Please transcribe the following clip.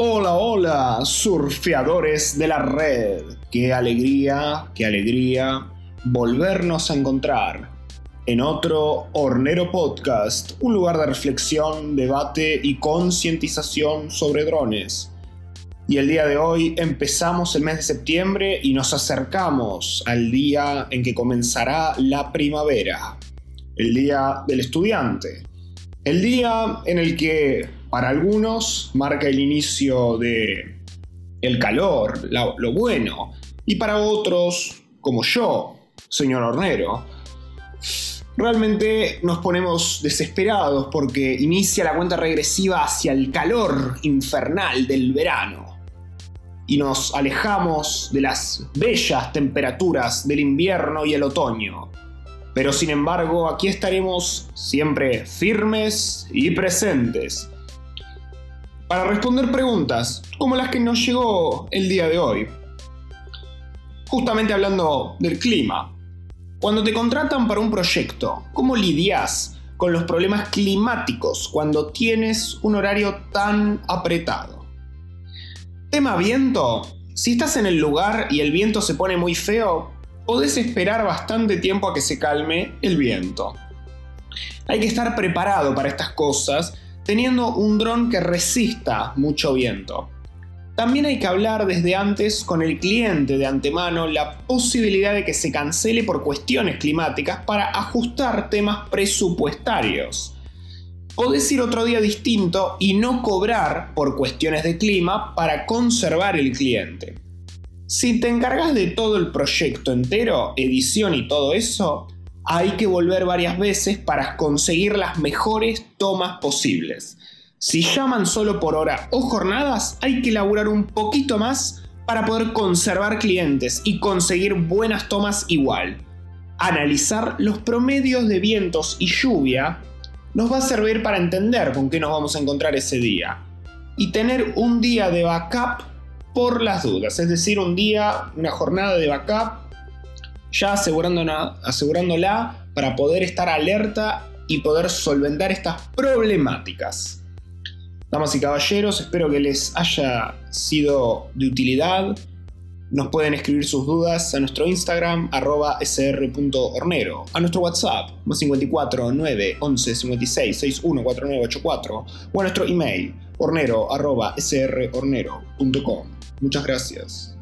Hola, hola, surfeadores de la red. Qué alegría, qué alegría volvernos a encontrar en otro Hornero Podcast, un lugar de reflexión, debate y concientización sobre drones. Y el día de hoy empezamos el mes de septiembre y nos acercamos al día en que comenzará la primavera, el día del estudiante, el día en el que para algunos marca el inicio de el calor, lo bueno, y para otros, como yo, señor Hornero, realmente nos ponemos desesperados porque inicia la cuenta regresiva hacia el calor infernal del verano. Y nos alejamos de las bellas temperaturas del invierno y el otoño. Pero sin embargo, aquí estaremos siempre firmes y presentes para responder preguntas como las que nos llegó el día de hoy. Justamente hablando del clima. Cuando te contratan para un proyecto, ¿cómo lidias con los problemas climáticos cuando tienes un horario tan apretado? Tema viento. Si estás en el lugar y el viento se pone muy feo, podés esperar bastante tiempo a que se calme el viento. Hay que estar preparado para estas cosas teniendo un dron que resista mucho viento. También hay que hablar desde antes con el cliente de antemano la posibilidad de que se cancele por cuestiones climáticas para ajustar temas presupuestarios. Podés ir otro día distinto y no cobrar por cuestiones de clima para conservar el cliente. Si te encargas de todo el proyecto entero, edición y todo eso, hay que volver varias veces para conseguir las mejores tomas posibles. Si llaman solo por hora o jornadas, hay que elaborar un poquito más para poder conservar clientes y conseguir buenas tomas igual. Analizar los promedios de vientos y lluvia nos va a servir para entender con qué nos vamos a encontrar ese día. Y tener un día de backup por las dudas, es decir, un día, una jornada de backup ya asegurándola, asegurándola para poder estar alerta y poder solventar estas problemáticas. Damas y caballeros, espero que les haya sido de utilidad. Nos pueden escribir sus dudas a nuestro Instagram, arroba sr.hornero, a nuestro WhatsApp, más 54 9 11 56 61 4984, o a nuestro email, hornero arroba. Muchas gracias.